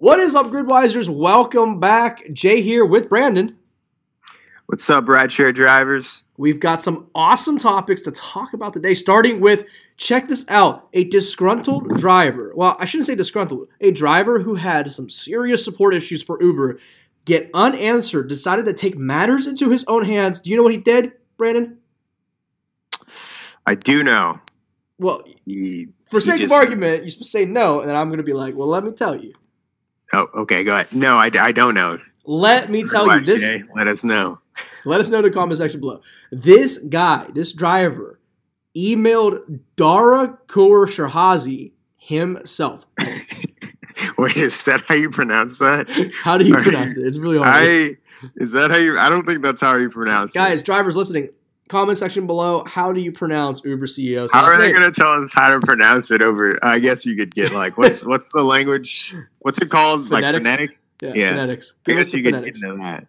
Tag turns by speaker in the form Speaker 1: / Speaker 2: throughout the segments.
Speaker 1: What is up, Gridwisers? Welcome back. Jay here with Brandon.
Speaker 2: What's up, rideshare drivers?
Speaker 1: We've got some awesome topics to talk about today, starting with check this out a disgruntled driver. Well, I shouldn't say disgruntled, a driver who had some serious support issues for Uber get unanswered, decided to take matters into his own hands. Do you know what he did, Brandon?
Speaker 2: I do know.
Speaker 1: Well,
Speaker 2: He,
Speaker 1: for
Speaker 2: he
Speaker 1: sake of argument, supposed to say no, and then I'm going to be like, well, let me tell you.
Speaker 2: Oh, okay, go ahead. No, I, I don't know.
Speaker 1: Let me tell you this.
Speaker 2: Jay, Let us know.
Speaker 1: Let us know in the comment section below. This guy, this driver, emailed Dara Kaur Shahrazi himself.
Speaker 2: Wait, is that how you pronounce that?
Speaker 1: How do you
Speaker 2: Are
Speaker 1: pronounce it? It's really hard.
Speaker 2: I is that how you? I don't think that's how you pronounce
Speaker 1: Guys,
Speaker 2: it.
Speaker 1: Guys, drivers listening, comment section below. How do you pronounce Uber CEO's
Speaker 2: How are they going to tell us how to pronounce it over? I guess you could get like what's what's the language? What's it called? Like phonetic?
Speaker 1: yeah,
Speaker 2: yeah.
Speaker 1: phonetics.
Speaker 2: I guess you could get into that.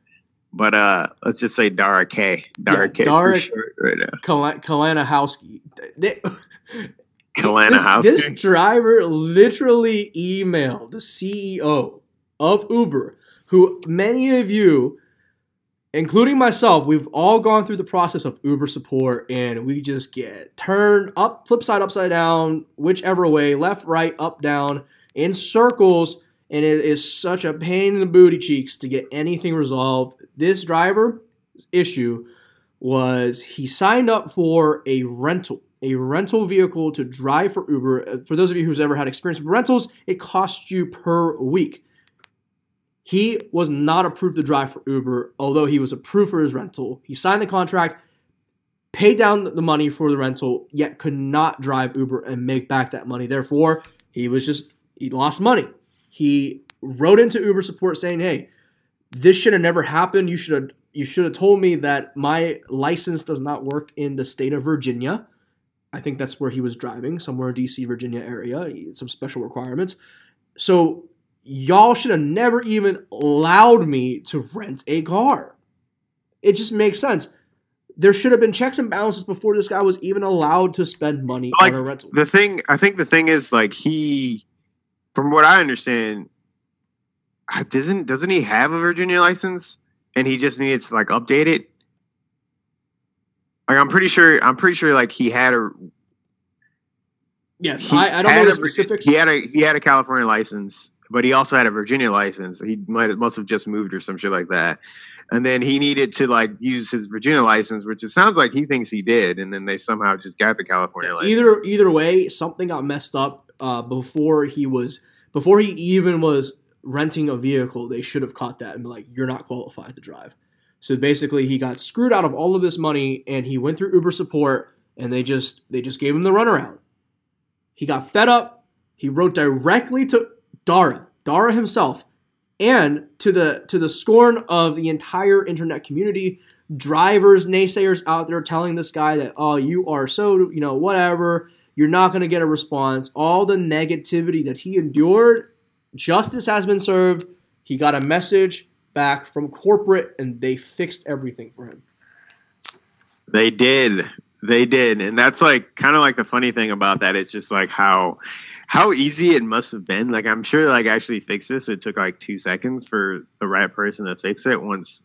Speaker 2: But uh, let's just say Dara K. Dara
Speaker 1: Yeah,
Speaker 2: K.
Speaker 1: Dara-
Speaker 2: right now.
Speaker 1: Kal- Kalanahowski. They-
Speaker 2: Kalana
Speaker 1: this, this driver literally emailed the CEO of Uber, who many of you, including myself, we've all gone through the process of Uber support and we just get turned up, flip side, upside down, whichever way, left, right, up, down, in circles. And it is such a pain in the booty cheeks to get anything resolved. This driver issue was he signed up for a rental, a rental vehicle to drive for Uber. Uh, For those of you who's ever had experience with rentals, it costs you per week. He was not approved to drive for Uber, although he was approved for his rental. He signed the contract, paid down the money for the rental, yet could not drive Uber and make back that money. Therefore, he was just he lost money. He wrote into Uber support saying, "Hey, this should have never happened. You should have you should have told me that my license does not work in the state of Virginia. I think that's where he was driving, somewhere in DC, Virginia area, some special requirements. So y'all should have never even allowed me to rent a car. It just makes sense. There should have been checks and balances before this guy was even allowed to spend money
Speaker 2: Like,
Speaker 1: on a rental.
Speaker 2: the thing I think the thing is like he from what I understand doesn't doesn't he have a Virginia license and he just needed to like update it like I'm pretty sure I'm pretty sure like he had a
Speaker 1: yes, I, I don't know the specifics.
Speaker 2: he had a he had a California license but he also had a Virginia license he might must have just moved or some shit like that and then he needed to like use his Virginia license which it sounds like he thinks he did and then they somehow just got the California license
Speaker 1: either either way, something got messed up uh, before he was before he even was renting a vehicle. They should have caught that and be like, "You're not qualified to drive." So basically, he got screwed out of all of this money, and he went through Uber support, and they just they just gave him the runaround. He got fed up. He wrote directly to Dara, Dara himself, and to the to the scorn of the entire internet community, drivers, naysayers out there telling this guy that oh you are so you know whatever, you're not going to get a response. All the negativity that he endured, justice has been served. He got a message back from corporate, and they fixed everything for him.
Speaker 2: They did. They did. And that's like kind of like the funny thing about that. It's just like how how easy it must have been. Like I'm sure like actually fix this. It took like two seconds for the right person to fix it once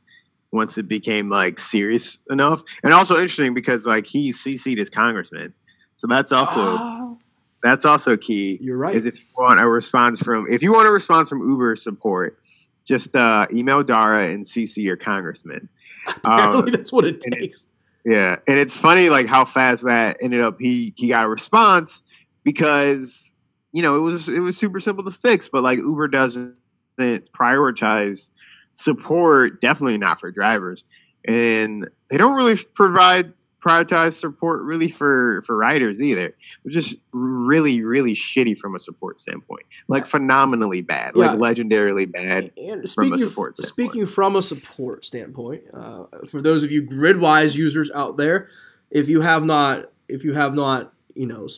Speaker 2: once it became like serious enough. And also interesting because like he CC'd his congressman. So that's also
Speaker 1: Oh,
Speaker 2: that's also key.
Speaker 1: you're right.
Speaker 2: Is if you want a response from if you want a response from Uber support, just uh, email Dara and CC your congressman.
Speaker 1: Apparently, that's what it
Speaker 2: and it-
Speaker 1: takes.
Speaker 2: Yeah, and it's funny like how fast that ended up. He he got a response because you know it was it was super simple to fix, but like Uber doesn't prioritize support. Definitely not for drivers, and they don't really provide prioritize support really for for riders either. Which is really really shitty from a support standpoint. Like phenomenally bad, like
Speaker 1: Yeah.
Speaker 2: legendarily bad.
Speaker 1: And
Speaker 2: from
Speaker 1: speaking
Speaker 2: a
Speaker 1: of,
Speaker 2: support standpoint.
Speaker 1: speaking from a support standpoint, uh, for those of you Gridwise users out there, if you have not, if you have not, you know,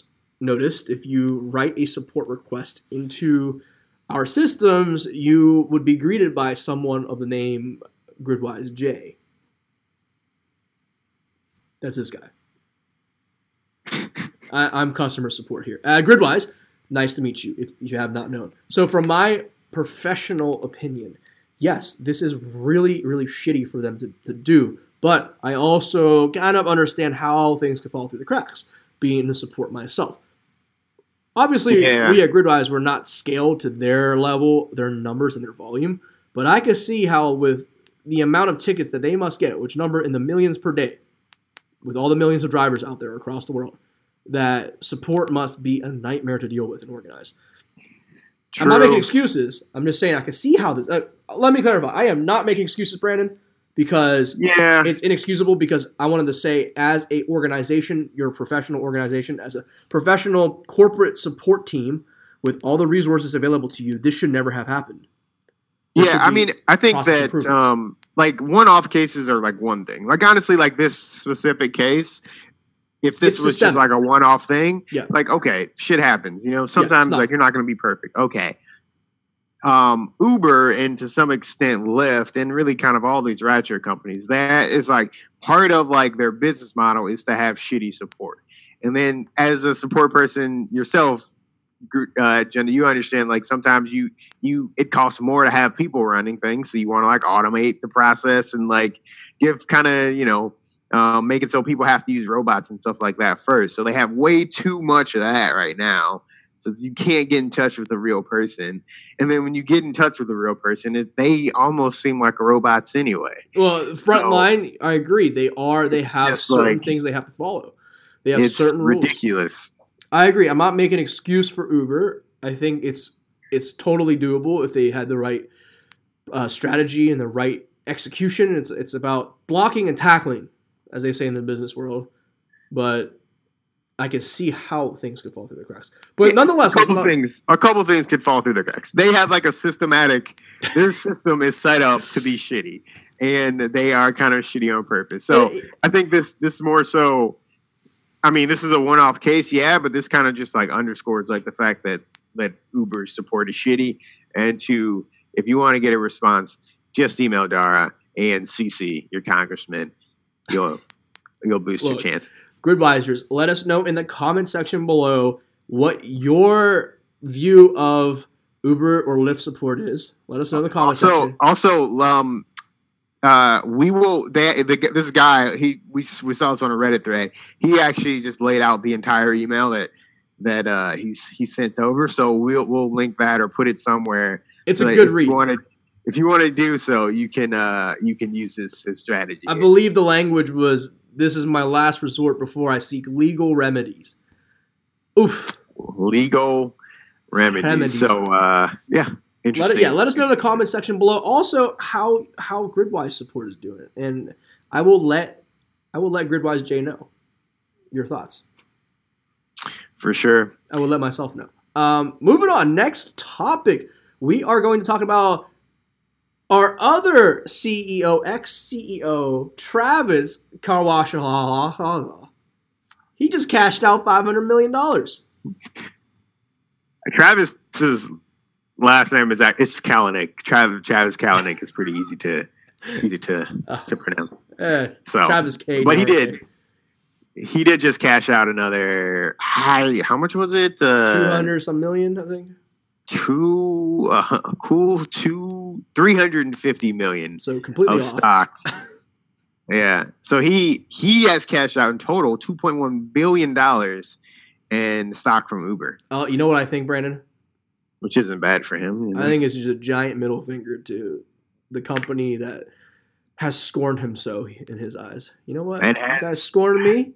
Speaker 1: noticed, if you write a support request into our systems, you would be greeted by someone of the name Gridwise J. That's this guy. I, I'm customer support here. Uh, Gridwise, nice to meet you if you have not known. So, from my professional opinion, yes, this is really, really shitty for them to, to do. But I also kind of understand how things could fall through the cracks, being the support myself. Obviously,
Speaker 2: Yeah.
Speaker 1: we at Gridwise were not scaled to their level, their numbers, and their volume. But I could see how, with the amount of tickets that they must get, which number in the millions per day, with all the millions of drivers out there across the world, that support must be a nightmare to deal with and organize. I'm not making excuses. I'm just saying I can see how this. Uh, let me clarify. I am not making excuses, Brandon, because
Speaker 2: Yeah,
Speaker 1: it's inexcusable. Because I wanted to say, as a organization, you're professional organization, as a professional corporate support team with all the resources available to you, this should never have happened. Should
Speaker 2: yeah. I mean, I think that um, like one-off cases are like one thing. Like honestly, like this specific case, if this
Speaker 1: It's
Speaker 2: was just like a one-off thing,
Speaker 1: Yeah.
Speaker 2: like okay, shit happens. You know, sometimes
Speaker 1: not.
Speaker 2: like you're not going to be perfect. Okay. Um, Uber and to some extent Lyft and really kind of all these rideshare companies, that is like part of like their business model is to have shitty support. And then as a support person yourself, uh, Jenna, you understand like sometimes you you it costs more to have people running things, so you want to like automate the process and like give kind of you know um, make it so people have to use robots and stuff like that first. So they have way too much of that right now. So you can't get in touch with a real person, and then when you get in touch with a real person, it, they almost seem like robots anyway.
Speaker 1: Well,
Speaker 2: frontline,
Speaker 1: line, I agree. They are. They have certain
Speaker 2: like-
Speaker 1: things they have to follow. They have certain rules.
Speaker 2: ridiculous.
Speaker 1: I agree. I'm not making an excuse for Uber. I think it's it's totally doable if they had the right uh, strategy and the right execution. It's it's about blocking and tackling, as they say in the business world. But I can see how things could fall through the cracks. But
Speaker 2: Yeah,
Speaker 1: nonetheless,
Speaker 2: a couple
Speaker 1: not,
Speaker 2: things a couple things could fall through the cracks. They have like a systematic their system is set up to be shitty. And they are kind of shitty on purpose. So
Speaker 1: it-
Speaker 2: I think this this more so I mean, this is a one off case, yeah, but this kind of just like underscores like the fact that that Uber's support is shitty. And to if you want to get a response, just email Dara and CC your congressman. You'll you'll boost your chance.
Speaker 1: Gridwisers, let us know in the comment section below what your view of Uber or Lyft support is. Let us know in the comment
Speaker 2: also,
Speaker 1: section.
Speaker 2: also, um, uh, we will. They, the, this guy, he we we saw this on a Reddit thread. He actually just laid out the entire email that that uh, he's he sent over. So we'll we'll link that or put it somewhere.
Speaker 1: It's
Speaker 2: so
Speaker 1: a good
Speaker 2: if
Speaker 1: read.
Speaker 2: You wanna, if you want to do so, you can uh, you can use this, this strategy.
Speaker 1: I believe the language was this is my last resort before I seek legal remedies. Oof.
Speaker 2: legal remedies.
Speaker 1: Remedies.
Speaker 2: So uh, yeah,
Speaker 1: Let
Speaker 2: interesting.
Speaker 1: it, yeah, let us know in the comment section below. Also, how how Gridwise support is doing, and I will let I will let Gridwise J know your thoughts.
Speaker 2: for sure.
Speaker 1: I will let myself know. Um, moving on, next topic, we are going to talk about our other CEO, ex CEO, Travis Kawashihala. He just cashed out five hundred million dollars.
Speaker 2: Travis's last name is it's Kalanick. Travis Travis Kalanick is pretty easy to easy to
Speaker 1: Uh,
Speaker 2: to pronounce.
Speaker 1: eh,
Speaker 2: So,
Speaker 1: Travis K.
Speaker 2: but he did. He did just cash out another. How, how much was it? Uh,
Speaker 1: two hundred some million, I think.
Speaker 2: Two uh, cool two three hundred and fifty million
Speaker 1: So completely
Speaker 2: of
Speaker 1: off.
Speaker 2: stock. yeah. So he he has cashed out in total two point one billion dollars in stock from Uber,
Speaker 1: Uh, you know what I think, Brandon?
Speaker 2: which isn't bad for him. you know?
Speaker 1: I think it's just a giant middle finger to the company that has scorned him so in his eyes. You know what?
Speaker 2: And
Speaker 1: you guys scorned me.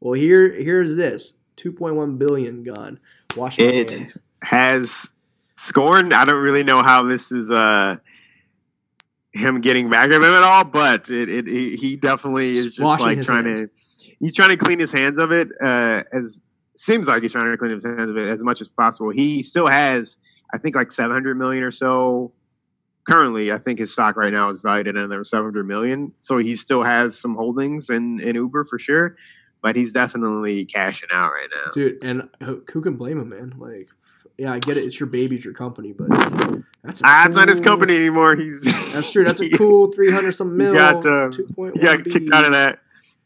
Speaker 1: Well, here here's this: two point one billion gone. Wash my
Speaker 2: It-
Speaker 1: hands.
Speaker 2: Has scorned. I don't really know how this is uh him getting back at him at all, but it, it he he definitely is just like trying
Speaker 1: hands.
Speaker 2: to he's trying to clean his hands of it uh as seems like he's trying to clean his hands of it as much as possible. He still has I think like 700 million or so currently I think his stock right now is valued at another 700 million. So he still has some holdings in in Uber for sure, but he's definitely cashing out right now.
Speaker 1: dude. And who, can blame him, man? Like, yeah, I get it. It's your baby, it's your company, but that's a
Speaker 2: Ah, it's not his company anymore. He's
Speaker 1: That's true. That's a cool three hundred some
Speaker 2: He
Speaker 1: mil.
Speaker 2: got, um, he got kicked out of that.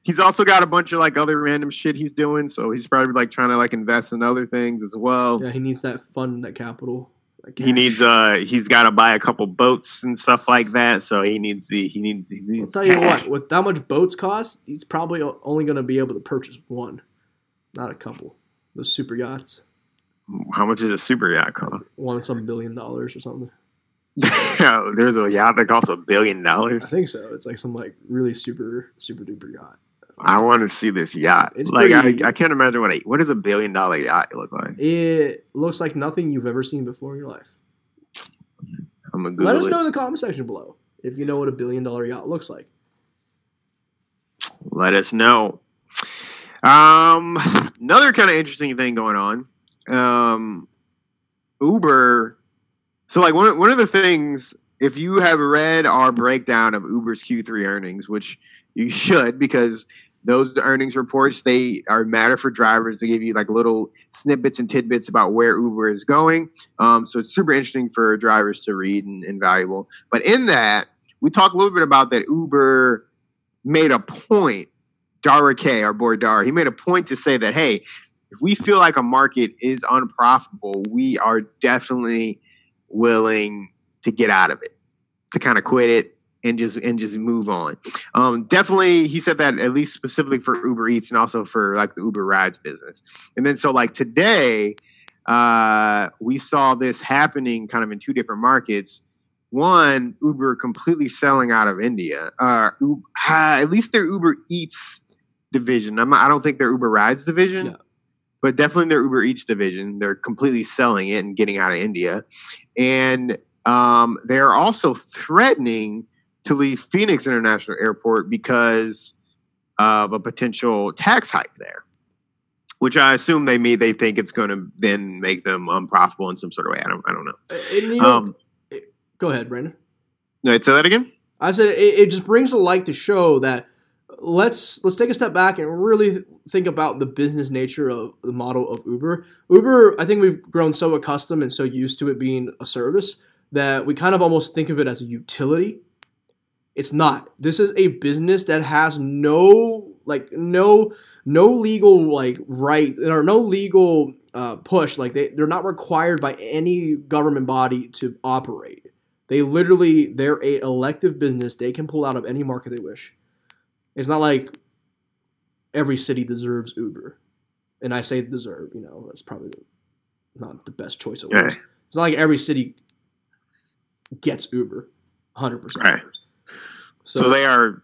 Speaker 2: He's also got a bunch of like other random shit he's doing, so he's probably like trying to like invest in other things as well.
Speaker 1: Yeah, he needs that fund, that capital.
Speaker 2: He needs uh he's got to buy a couple boats and stuff like that. So he needs the he needs. He
Speaker 1: I'll
Speaker 2: needs
Speaker 1: tell you
Speaker 2: cash.
Speaker 1: what, with how much boats cost, he's probably only going to be able to purchase one, not a couple. Those super yachts,
Speaker 2: How much does a super yacht cost?
Speaker 1: one some billion dollars or something.
Speaker 2: There's a yacht that costs a billion dollars.
Speaker 1: I think so. It's like some like really super super duper yacht.
Speaker 2: I want to see this yacht.
Speaker 1: It's
Speaker 2: like
Speaker 1: pretty-
Speaker 2: I, I can't imagine what a what does a billion dollar yacht look like.
Speaker 1: It looks like nothing you've ever seen before in your life.
Speaker 2: I'm gonna Google
Speaker 1: Let us
Speaker 2: it.
Speaker 1: know in the comment section below if you know what a billion dollar yacht looks like.
Speaker 2: Let us know. Um, another kind of interesting thing going on. Um, Uber. So, like one one of the things, if you have read our breakdown of Uber's Q3 earnings, which you should, because those earnings reports they are matter for drivers. They give you like little snippets and tidbits about where Uber is going. Um, so it's super interesting for drivers to read and, and valuable. But in that, we talk a little bit about that Uber made a point. Dara K, our boy Dara, he made a point to say that hey, if we feel like a market is unprofitable, we are definitely willing to get out of it, to kind of quit it and just and just move on. Um, definitely, he said that at least specifically for Uber Eats and also for like the Uber Rides business. And then so like today, uh, we saw this happening kind of in two different markets. One, Uber completely selling out of India. Uh, U- uh, at least their Uber Eats division. I'm I don't think their Uber Rides division,
Speaker 1: Yeah.
Speaker 2: but definitely their Uber Eats division. They're completely selling it and getting out of India. And um, they're also threatening to leave Phoenix International Airport because of a potential tax hike there. Which I assume they mean they think it's going to then make them unprofitable in some sort of way. I don't, I don't know.
Speaker 1: You know,
Speaker 2: Um,
Speaker 1: go ahead, Brandon.
Speaker 2: no, say that again.
Speaker 1: I said it, it just brings to light to show that let's let's take a step back and really think about the business nature of the model of Uber. Uber, I think we've grown so accustomed and so used to it being a service that we kind of almost think of it as a utility. It's not. This is a business that has no like no no legal like right or no legal uh, push. Like they they're not required by any government body to operate. They literally they're a elective business. They can pull out of any market they wish. It's not like every city deserves Uber, and I say deserve. You know that's probably not the best choice of words.
Speaker 2: Right.
Speaker 1: It's not like every city gets Uber, hundred percent.
Speaker 2: Right. So, they are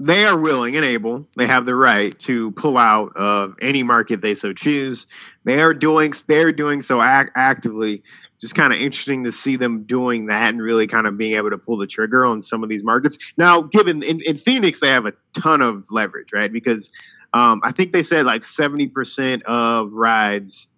Speaker 2: they are willing and able. They have the right to pull out of any market they so choose. They are doing they're doing so ac- actively. Just kind of interesting to see them doing that and really kind of being able to pull the trigger on some of these markets. Now, given in, in Phoenix, they have a ton of leverage, right? Because um, I think they said like seventy percent of rides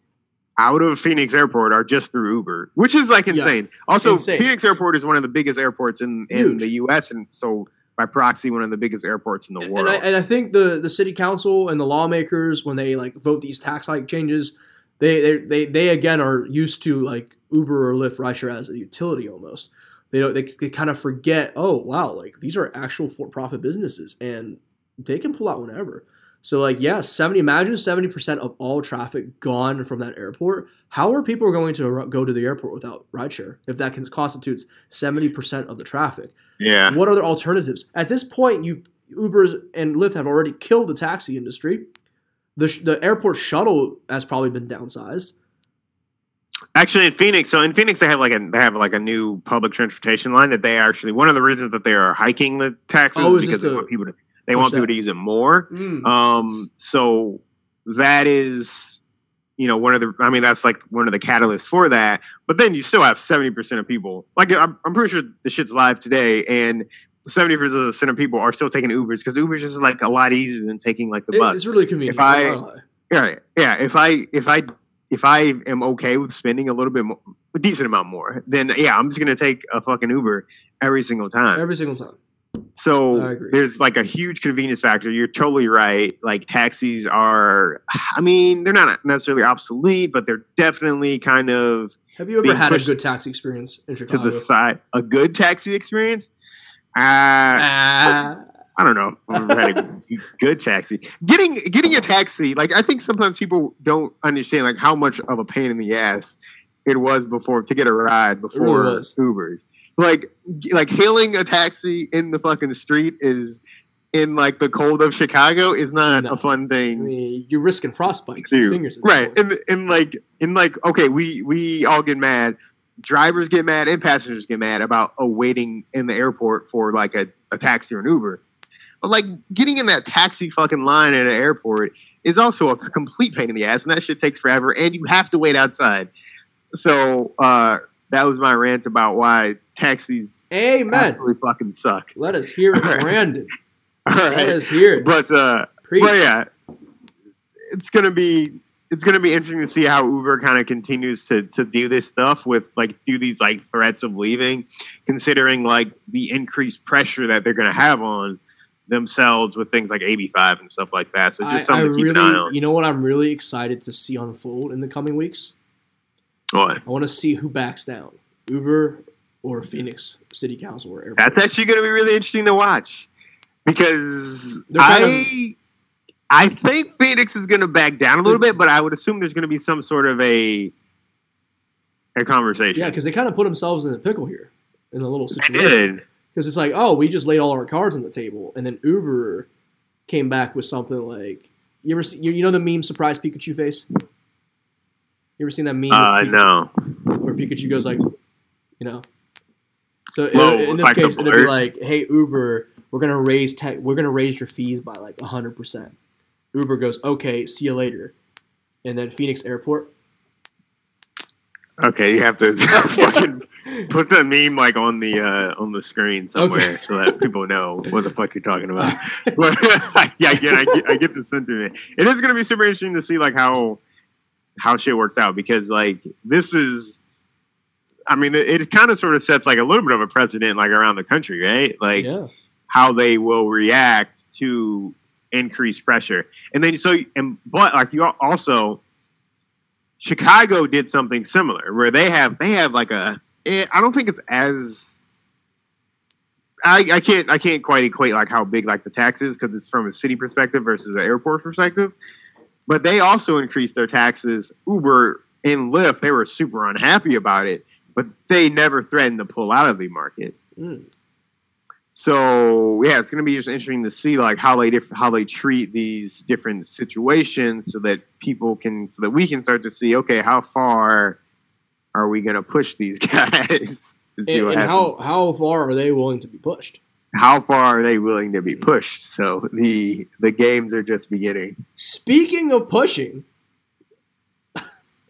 Speaker 2: out of Phoenix Airport are just through Uber, which is like
Speaker 1: Yeah.
Speaker 2: insane. Also,
Speaker 1: Insane.
Speaker 2: Phoenix Airport is one of the biggest airports in, in the U.S. and so by proxy, one of the biggest airports in the
Speaker 1: And
Speaker 2: world.
Speaker 1: I, and I think the, the city council and the lawmakers, when they like vote these tax hike changes, they, they they they again are used to like Uber or Lyft rideshare as a utility almost. They don't they, they kind of forget. Oh wow, like these are actual for profit businesses and they can pull out whenever. So like yeah, seventy. Imagine seventy percent of all traffic gone from that airport. How are people going to go to the airport without rideshare if that can, constitutes seventy percent of the traffic?
Speaker 2: yeah,
Speaker 1: What other alternatives? At this point, you Ubers and Lyft have already killed the taxi industry. The, the airport shuttle has probably been downsized.
Speaker 2: actually, in Phoenix, so in Phoenix, they have like a they have like a new public transportation line that they actually one of the reasons that they are hiking the taxes
Speaker 1: Oh,
Speaker 2: is because they want people to they want people to use it more.
Speaker 1: Mm.
Speaker 2: Um, so that is, you know, one of the. I mean, that's like one of the catalysts for that. But then you still have seventy percent of people. Like I'm, I'm pretty sure the shit's live today, and seventy percent of people are still taking Ubers because Ubers is like a lot easier than taking like the bus.
Speaker 1: it's really convenient.
Speaker 2: If I-
Speaker 1: I'm not gonna lie.
Speaker 2: Yeah, yeah. If I if I if I am okay with spending a little bit more, a decent amount more, then yeah, I'm just gonna take a fucking Uber every single time.
Speaker 1: every single time.
Speaker 2: So there's like a huge convenience factor. You're totally right. Like taxis are, I mean, they're not necessarily obsolete, but they're definitely kind of
Speaker 1: Have you ever had a good taxi experience in Chicago?
Speaker 2: to the side. A good taxi experience. Uh,
Speaker 1: Ah,
Speaker 2: I don't know. I've never had a good taxi. Getting getting a taxi, like I think sometimes people don't understand like how much of a pain in the ass it was before to get a ride before. Ubers. Like like hailing a taxi in the fucking street is in like the cold of Chicago is not
Speaker 1: No.
Speaker 2: a fun
Speaker 1: I
Speaker 2: thing.
Speaker 1: mean, you're risking frostbite. fingers.
Speaker 2: right and and like and like okay we we all get mad drivers get mad and passengers get mad about waiting in the airport for like a, a taxi or an uber but like getting in that taxi fucking line at an airport is also a complete pain in the ass and that shit takes forever and you have to wait outside so uh that was my rant about why taxis
Speaker 1: Amen.
Speaker 2: absolutely fucking suck
Speaker 1: Let us hear it,
Speaker 2: All right.
Speaker 1: Brandon.
Speaker 2: all
Speaker 1: Let us hear it.
Speaker 2: but uh
Speaker 1: Preach.
Speaker 2: But yeah, it's gonna be it's gonna be interesting to see how Uber kind of continues to to do this stuff with like do these like threats of leaving, considering like the increased pressure that they're gonna have on themselves with things like AB5 and stuff like that. So just
Speaker 1: I
Speaker 2: something to keep
Speaker 1: really,
Speaker 2: an eye on.
Speaker 1: you know what I'm really excited to see unfold in the coming weeks?
Speaker 2: What?
Speaker 1: I want to see who backs down, Uber or Phoenix City Council or.
Speaker 2: That's actually gonna be really interesting to watch because
Speaker 1: They're kind
Speaker 2: I. I think Phoenix is going to back down a little bit, but I would assume there's going to be some sort of a a conversation.
Speaker 1: yeah, because they kind of put themselves in a pickle here in a little situation. Because it's like, oh, we just laid all our cards on the table, and then Uber came back with something like, you ever see, you, you know the meme surprise Pikachu face? You ever seen that meme?
Speaker 2: Uh,
Speaker 1: Pikachu-
Speaker 2: no.
Speaker 1: where Pikachu goes like, you know. So in- in, this
Speaker 2: like
Speaker 1: case, it'd be like, "Hey Uber, we're gonna raise tech, we're gonna raise your fees by like hundred percent." Uber goes, "Okay, see you later," and then Phoenix Airport.
Speaker 2: Okay, you have to fucking put the meme like on the uh, on the screen somewhere
Speaker 1: Okay.
Speaker 2: so that people know what the fuck you're talking about. But yeah, I get, I get, I get the sentiment. It is going to be super interesting to see like how how shit works out because like this is, I mean, it, it kind of sort of sets like a little bit of a precedent like around the country, right? Like
Speaker 1: yeah,
Speaker 2: how they will react to increased pressure. And then so and but like you also Chicago did something similar where they have they have like a eh, I don't think it's as I, I can't I can't quite equate like how big like the tax is because it's from a city perspective versus an airport perspective. But they also increased their taxes. Uber and Lyft, they were super unhappy about it, but they never threatened to pull out of the market.
Speaker 1: Mm.
Speaker 2: So yeah, it's going to be just interesting to see like how they diff- how they treat these different situations, so that people can, so that we can start to see, okay, how far are we going to push these guys? to see
Speaker 1: and, and how how far are they willing to be pushed?
Speaker 2: how far are they willing to be pushed? So the the games are just beginning.
Speaker 1: Speaking of pushing, how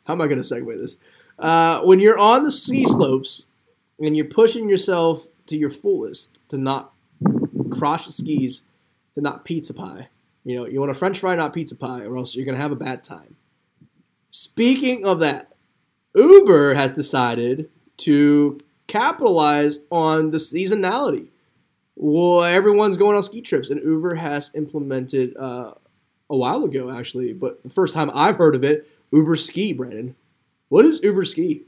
Speaker 1: am I going to segue this? Uh, when you're on the ski slopes and you're pushing yourself to your fullest to not cross the skis, to not pizza pie. You know, you want a French fry, not pizza pie, or else you're going to have a bad time. Speaking of that, Uber has decided to capitalize on the seasonality. Well, everyone's going on ski trips, and Uber has implemented uh, a while ago, actually, but the first time I've heard of it, Uber Ski, Brandon. What is Uber Ski?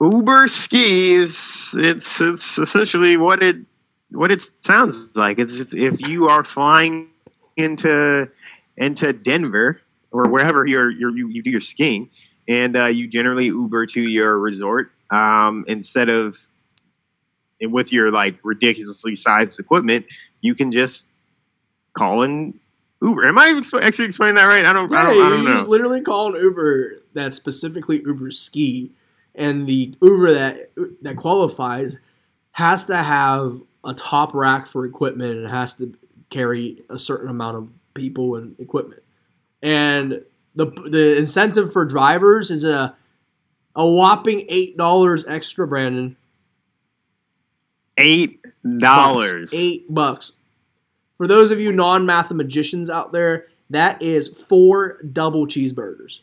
Speaker 2: Uber skis. It's it's essentially what it what it sounds like. It's, if you are flying into into Denver or wherever you're, you're you you do your skiing, and uh, you generally Uber to your resort um, instead of and with your like ridiculously sized equipment, you can just call in Uber. Am I exp- actually explaining that right? I don't. I don't, I don't
Speaker 1: you
Speaker 2: know.
Speaker 1: just literally call an Uber that's specifically Uber Ski, and the Uber that that qualifies has to have a top rack for equipment and has to carry a certain amount of people and equipment. And the the incentive for drivers is a a whopping eight dollars extra, Brandon.
Speaker 2: Eight dollars.
Speaker 1: Eight bucks. For those of you non-mathematicians out there, that is four double cheeseburgers.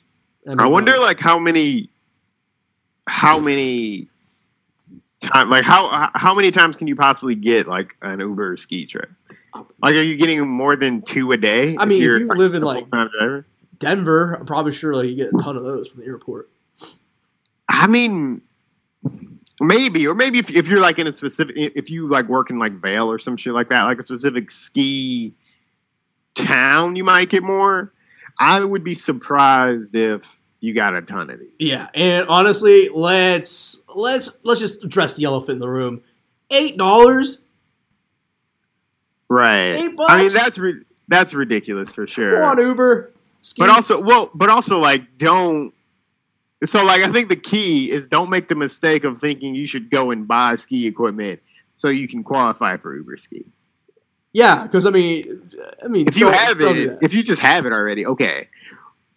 Speaker 2: I wonder, um, like, how many, how many time, like, how how many times can you possibly get like an Uber ski trip? Uh, like, are you getting more than two a day?
Speaker 1: I mean, if
Speaker 2: you're
Speaker 1: you live in, like-? Denver, I'm probably sure like you get a ton of those from the airport.
Speaker 2: I mean, maybe, or maybe if, if you're like in a specific, if you like work in like Vail or some shit like that, like a specific ski town, you might get more. I would be surprised if you got a ton of these.
Speaker 1: Yeah, and honestly, let's let's let's just address the elephant in the room. Eight dollars.
Speaker 2: Right.
Speaker 1: Eight
Speaker 2: I mean that's ri- that's ridiculous for sure.
Speaker 1: Go on Uber.
Speaker 2: But also, well, but also like don't. So like I think the key is don't make the mistake of thinking you should go and buy ski equipment so you can qualify for Uber ski.
Speaker 1: yeah, because I mean, I mean,
Speaker 2: If you have it, if you just have it already, okay.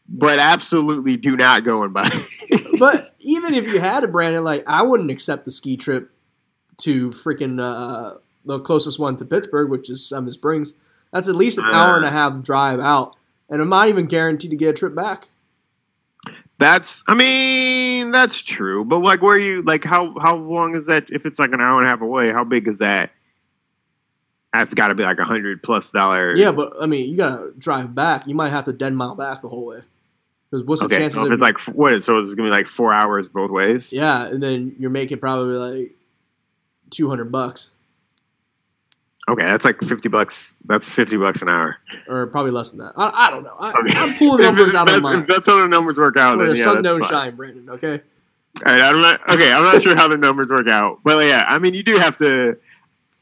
Speaker 2: But absolutely do not go and buy.
Speaker 1: but even if you had a Brandon, like I wouldn't accept the ski trip to freaking uh, the closest one to Pittsburgh, which is Seven Springs. That's at least an hour and a half drive out, and I'm not even guaranteed to get a trip back.
Speaker 2: That's, I mean, that's true. But like, where you like, how how long is that? If it's like an hour and a half away, how big is that? That's got to be like a hundred plus dollar.
Speaker 1: Yeah, but I mean, you gotta drive back. You might have to dead mile back the whole way. Because what's the
Speaker 2: Okay,
Speaker 1: chances?
Speaker 2: so if
Speaker 1: of,
Speaker 2: it's like what? So it's gonna be like four hours both ways.
Speaker 1: yeah, and then you're making probably like two hundred bucks,
Speaker 2: Okay, that's like fifty bucks. That's fifty bucks an hour.
Speaker 1: or probably less than that. I, I don't know. I,
Speaker 2: Okay.
Speaker 1: I'm pulling numbers out of my.
Speaker 2: If that's how the numbers work out, then
Speaker 1: the
Speaker 2: yeah,
Speaker 1: sun don't
Speaker 2: fine.
Speaker 1: shine, Brandon. Okay.
Speaker 2: All right, I'm not okay. I'm not sure how the numbers work out, but yeah, I mean, you do have to.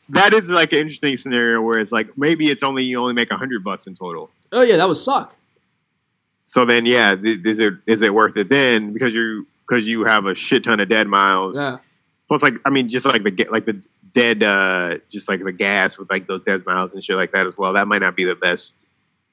Speaker 2: That is like an interesting scenario where it's like maybe it's only you only make a hundred bucks in total.
Speaker 1: Oh yeah, that would suck.
Speaker 2: So then, yeah, th- is it is it worth it then because you because you have a shit ton of dead miles.
Speaker 1: Yeah.
Speaker 2: Plus, like I mean, just like the like the dead, uh just like the gas with like those dead miles and shit like that as well. That might not be the best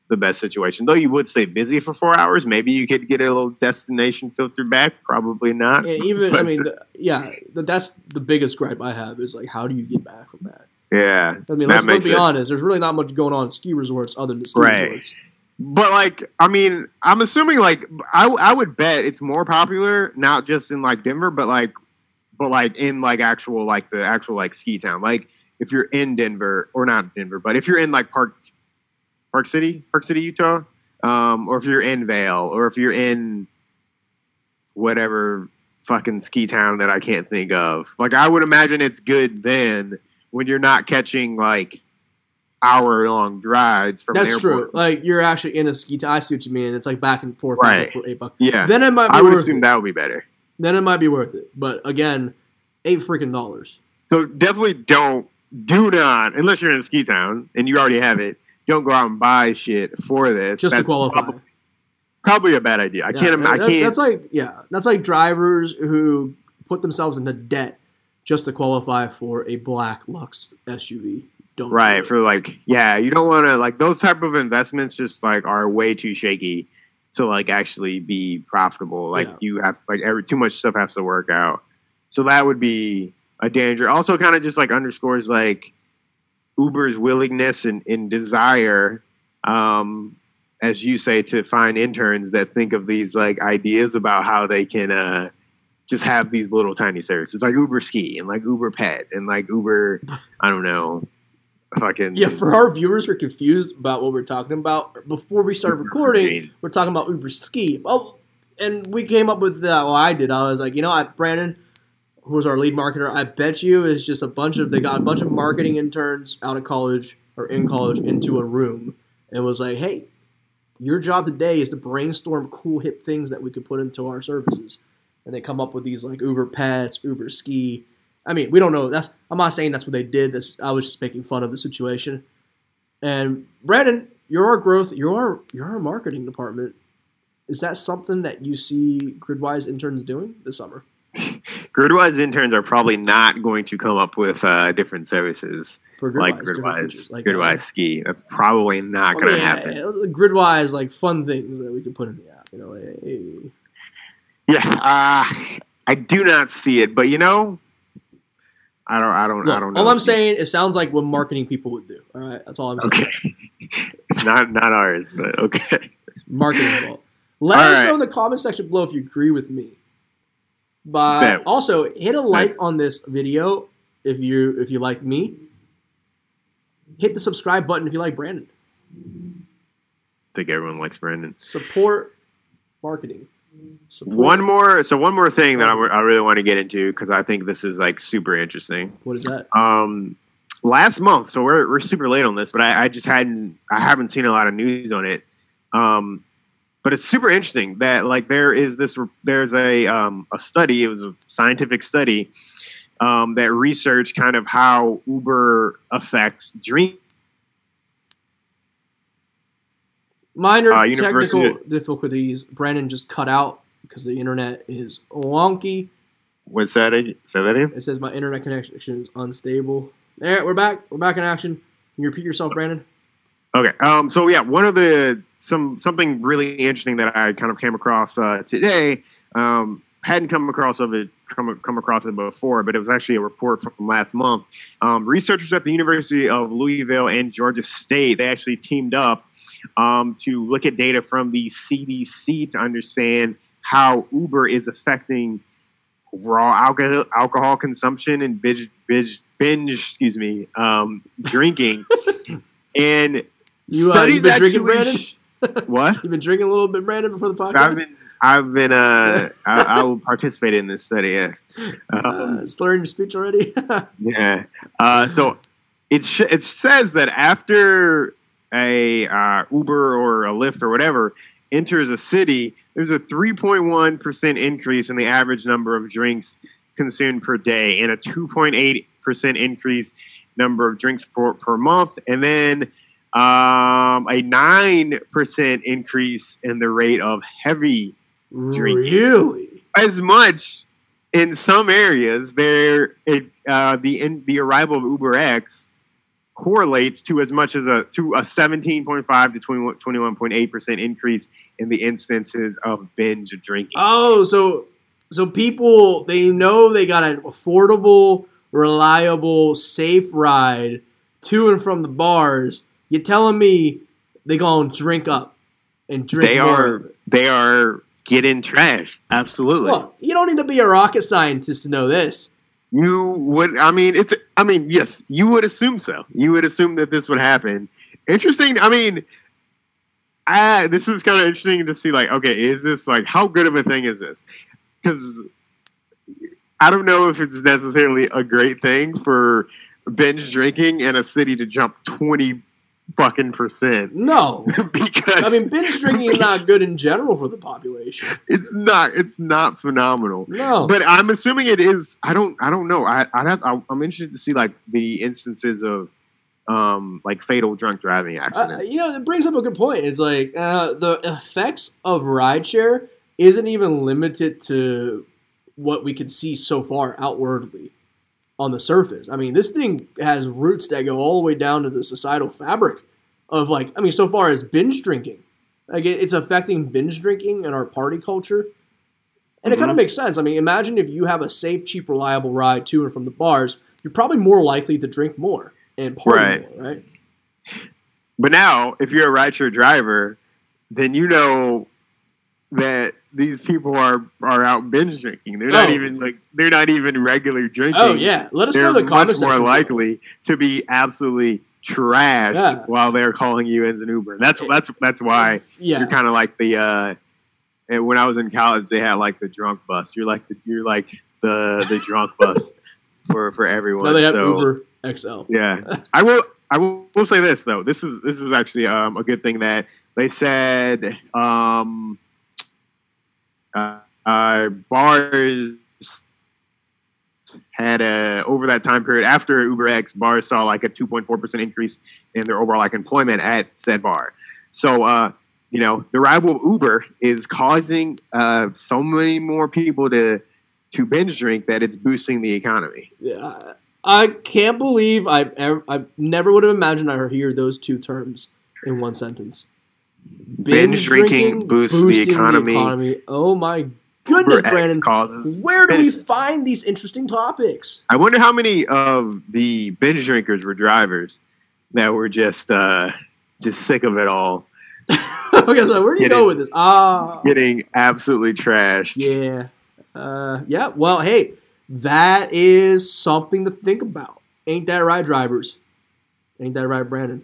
Speaker 2: the best situation. Though you would stay busy for four hours, maybe you could get a little destination filtered back. Probably not.
Speaker 1: And even I mean, the, yeah, the, that's the biggest gripe I have is like, how do you get back from that?
Speaker 2: yeah,
Speaker 1: I mean, let's, let's be
Speaker 2: it-
Speaker 1: honest. There's really not much going on in ski resorts other than ski
Speaker 2: Right.
Speaker 1: resorts.
Speaker 2: But like, I mean, I'm assuming like I I would bet it's more popular not just in like Denver, but like, but like in like actual like the actual like ski town. Like if you're in Denver or not Denver, but if you're in like Park Park City, Park City, Utah, um, or if you're in Vail, or if you're in whatever fucking ski town that I can't think of. Like I would imagine it's good then when you're not catching like hour long drives from
Speaker 1: That's true. Like you're actually in a ski. T- I see what you mean. It's like back and forth,
Speaker 2: Right.
Speaker 1: back and forth, eight bucks.
Speaker 2: Yeah.
Speaker 1: Then it might be
Speaker 2: I would assume
Speaker 1: it.
Speaker 2: that would be better.
Speaker 1: Then it might be worth it. But again, eight freaking dollars.
Speaker 2: So definitely don't do not unless you're in a ski town and you already have it. Don't go out and buy shit for this.
Speaker 1: Just to qualify.
Speaker 2: prob- Probably a bad idea. I
Speaker 1: Yeah,
Speaker 2: can't. I can't.
Speaker 1: That's like yeah, that's like drivers who put themselves into debt just to qualify for a black Lux SUV. Don't
Speaker 2: right for like yeah. You don't want to like those type of investments. Just like are way too shaky to like actually be profitable. Like
Speaker 1: Yeah.
Speaker 2: you have like every too much stuff has to work out. So that would be a danger. Also, kind of just like underscores like Uber's willingness and, and desire, um, as you say, to find interns that think of these like ideas about how they can uh, just have these little tiny services like Uber Ski and like Uber Pet and like Uber, I don't know, fucking
Speaker 1: Yeah, for our viewers who are confused about what we're talking about, before we started recording,
Speaker 2: Green.
Speaker 1: we're talking about Uber Ski. Oh, and we came up with uh, well, I did. I was like, you know, I Brandon, who was our lead marketer, I bet you is just a bunch of they got a bunch of marketing interns out of college or in college into a room and was like, hey, your job today is to brainstorm cool hip things that we could put into our services, and they come up with these like Uber Pets, Uber Ski. I mean, we don't know. That's I'm not saying that's what they did. That's, I was just making fun of the situation. And Brandon, you're our growth. You're our you're our marketing department. Is that something that you see Gridwise interns doing this summer?
Speaker 2: Gridwise interns are probably not going to come up with uh, different services
Speaker 1: For Gridwise,
Speaker 2: like Gridwise,
Speaker 1: like,
Speaker 2: Gridwise
Speaker 1: uh,
Speaker 2: Ski. That's probably not going to
Speaker 1: mean,
Speaker 2: happen.
Speaker 1: uh, Gridwise, like fun things that we could put in the app. You know, hey,
Speaker 2: Yeah, uh, I do not see it, but you know, I don't, I don't,
Speaker 1: Look,
Speaker 2: I don't know.
Speaker 1: all I'm saying, it sounds like what marketing people would do. All right, that's all I'm saying.
Speaker 2: okay, not not ours, but okay.
Speaker 1: marketing fault. Let
Speaker 2: All
Speaker 1: us
Speaker 2: right.
Speaker 1: know in the comment section below if you agree with me. But
Speaker 2: Bet.
Speaker 1: also hit a like on this video if you if you like me. Hit the subscribe button if you like Brandon.
Speaker 2: I think everyone likes Brandon.
Speaker 1: Support marketing. Support,
Speaker 2: One more, so one more thing that I, I really want to get into because I think this is like super interesting.
Speaker 1: What is that?
Speaker 2: Um, last month, so we're we're super late on this, but I, I just hadn't, I haven't seen a lot of news on it. Um, but it's super interesting that like there is this there's a um, a study. It was a scientific study um, that researched kind of how Uber affects drink.
Speaker 1: Minor
Speaker 2: Uh,
Speaker 1: technical
Speaker 2: University-
Speaker 1: difficulties. Brandon just cut out because the internet is wonky.
Speaker 2: What's that? Say that again.
Speaker 1: It says my internet connection is unstable. All right, we're back. We're back in action. Can you repeat yourself, Brandon?
Speaker 2: Okay. Um, so yeah, one of the some something really interesting that I kind of came across uh, today. Um, hadn't come across of it come come across it before, but it was actually a report from last month. Um, researchers at the University of Louisville and Georgia State they actually teamed up um, to look at data from the CDC to understand how Uber is affecting raw alcohol alcohol consumption and binge binge, binge excuse me um, drinking and
Speaker 1: You, uh,
Speaker 2: studies
Speaker 1: you've been drinking, Brandon?
Speaker 2: sh- what
Speaker 1: You've been drinking a little bit, Brandon, before the podcast.
Speaker 2: I've been I've been uh I, I will participate in this study yes um,
Speaker 1: uh, slurring your speech already.
Speaker 2: yeah uh, so it sh- it says that after a uh, Uber or a Lyft or whatever enters a city there's a 3.1 percent increase in the average number of drinks consumed per day and a 2.8 percent increase number of drinks per, per month and then um, a 9% increase in the rate of heavy Drinking.
Speaker 1: really?
Speaker 2: as much in some areas there it uh, the in, the arrival of Uber X correlates to as much as a to a 17.5 to 20, 21.8 percent increase in the instances of binge drinking.
Speaker 1: Oh, so so people they know they got an affordable, reliable, safe ride to and from the bars. You telling me they gonna drink up and drink
Speaker 2: They
Speaker 1: more
Speaker 2: are- they are getting trash. Absolutely.
Speaker 1: Well, you don't need to be a rocket scientist to know this.
Speaker 2: You would, I mean, it's, I mean, yes, you would assume so. You would assume that this would happen. Interesting. I mean, I, this is kind of interesting to see, like, okay, is this, like, how good of a thing is this? Because I don't know if it's necessarily a great thing for binge drinking in a city to jump 20 fucking percent.
Speaker 1: No,
Speaker 2: because
Speaker 1: I mean binge drinking is not good in general for the population.
Speaker 2: it's not, it's not phenomenal.
Speaker 1: No,
Speaker 2: But I'm assuming it is. I don't. I don't know. I. I'd have. I, I'm interested to see like the instances of, um, like fatal drunk driving
Speaker 1: Uh,
Speaker 2: accidents.
Speaker 1: you know, it brings up a good point. It's like uh, the effects of rideshare isn't even limited to what we can see so far outwardly on the surface. I mean, this thing has roots that go all the way down to the societal fabric of like, I mean, so far as binge drinking. Like, it- it's affecting binge drinking and our party culture. And it kind of
Speaker 2: mm-hmm.
Speaker 1: makes sense. I mean, imagine if you have a safe, cheap, reliable ride to and from the bars, you're probably more likely to drink more and party
Speaker 2: Right.
Speaker 1: more, right?
Speaker 2: But now, if you're a rideshare driver, then you know that these people are are out binge drinking. They're not
Speaker 1: Oh.
Speaker 2: even like they're not even regular drinking.
Speaker 1: Oh yeah, let us know
Speaker 2: They're
Speaker 1: in the
Speaker 2: much more likely to be absolutely trashed
Speaker 1: Yeah.
Speaker 2: while they're calling you as an Uber. That's that's that's why
Speaker 1: Yeah,
Speaker 2: you're kind of like the uh and when I was in college they had like the drunk bus. You're like the you're like the the drunk bus for for everyone.
Speaker 1: now they have
Speaker 2: so,
Speaker 1: Uber XL.
Speaker 2: Yeah. I will I will, will say this though. This is this is actually um, a good thing that they said um uh, bars had a over that time period after Uber X bars saw like a 2.4% increase in their overall like employment at said bar. So uh you know, the arrival of Uber is causing uh, so many more people to to binge drink that it's boosting the economy.
Speaker 1: Yeah, I can't believe I've ever, I never would have imagined I'd hear those two terms in one sentence.
Speaker 2: Binge drinking boosts the
Speaker 1: boosting
Speaker 2: economy.
Speaker 1: Oh my goodness,
Speaker 2: Uber
Speaker 1: Brandon!
Speaker 2: causes.
Speaker 1: Where do we find these interesting topics?
Speaker 2: I wonder how many of the binge drinkers were drivers that were just uh, just sick of it all,
Speaker 1: okay, so where do you
Speaker 2: Get
Speaker 1: go with this? Ah,
Speaker 2: getting absolutely trashed.
Speaker 1: yeah, uh, yeah. Well, hey, that is something to think about. Ain't that right, drivers? Ain't that right, Brandon?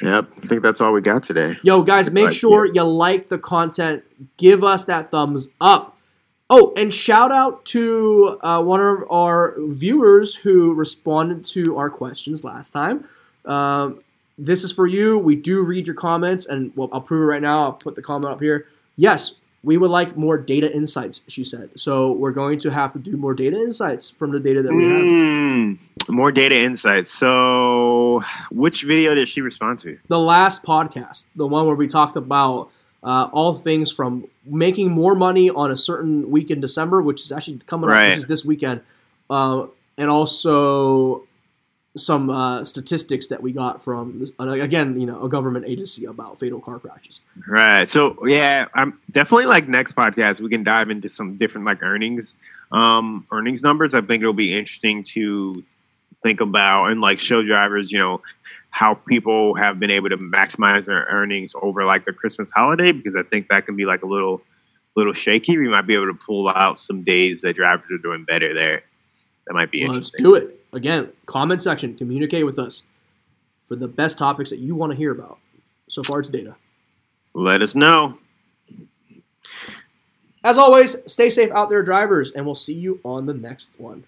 Speaker 2: Yep, I think that's all we got today.
Speaker 1: Yo, guys, make sure you like the content. Give us that thumbs up. Oh, and shout out to uh, one of our viewers who responded to our questions last time. Um, this is for you. We do read your comments, and well, I'll prove it right now. I'll put the comment up here. Yes, we would like more data insights, she said. So we're going to have to do more data insights from the data that we have.
Speaker 2: Mm, more data insights. So, which video did she respond to?
Speaker 1: The last podcast, the one where we talked about uh, all things from making more money on a certain week in December, which is actually coming up, which is this weekend, uh, and also some uh, statistics that we got from uh, again, you know, a government agency about fatal car crashes.
Speaker 2: Right. So yeah, I'm definitely like next podcast we can dive into some different like earnings, um, earnings numbers. I think it'll be interesting to think about and like show drivers, you know, how people have been able to maximize their earnings over like the Christmas holiday because I think that can be like a little, little shaky. We might be able to pull out some days that drivers are doing better there. That might be
Speaker 1: Let's
Speaker 2: interesting.
Speaker 1: do it again. Comment section, communicate with us for the best topics that you want to hear about. So far, it's data.
Speaker 2: Let us know.
Speaker 1: As always, stay safe out there, drivers, and we'll see you on the next one.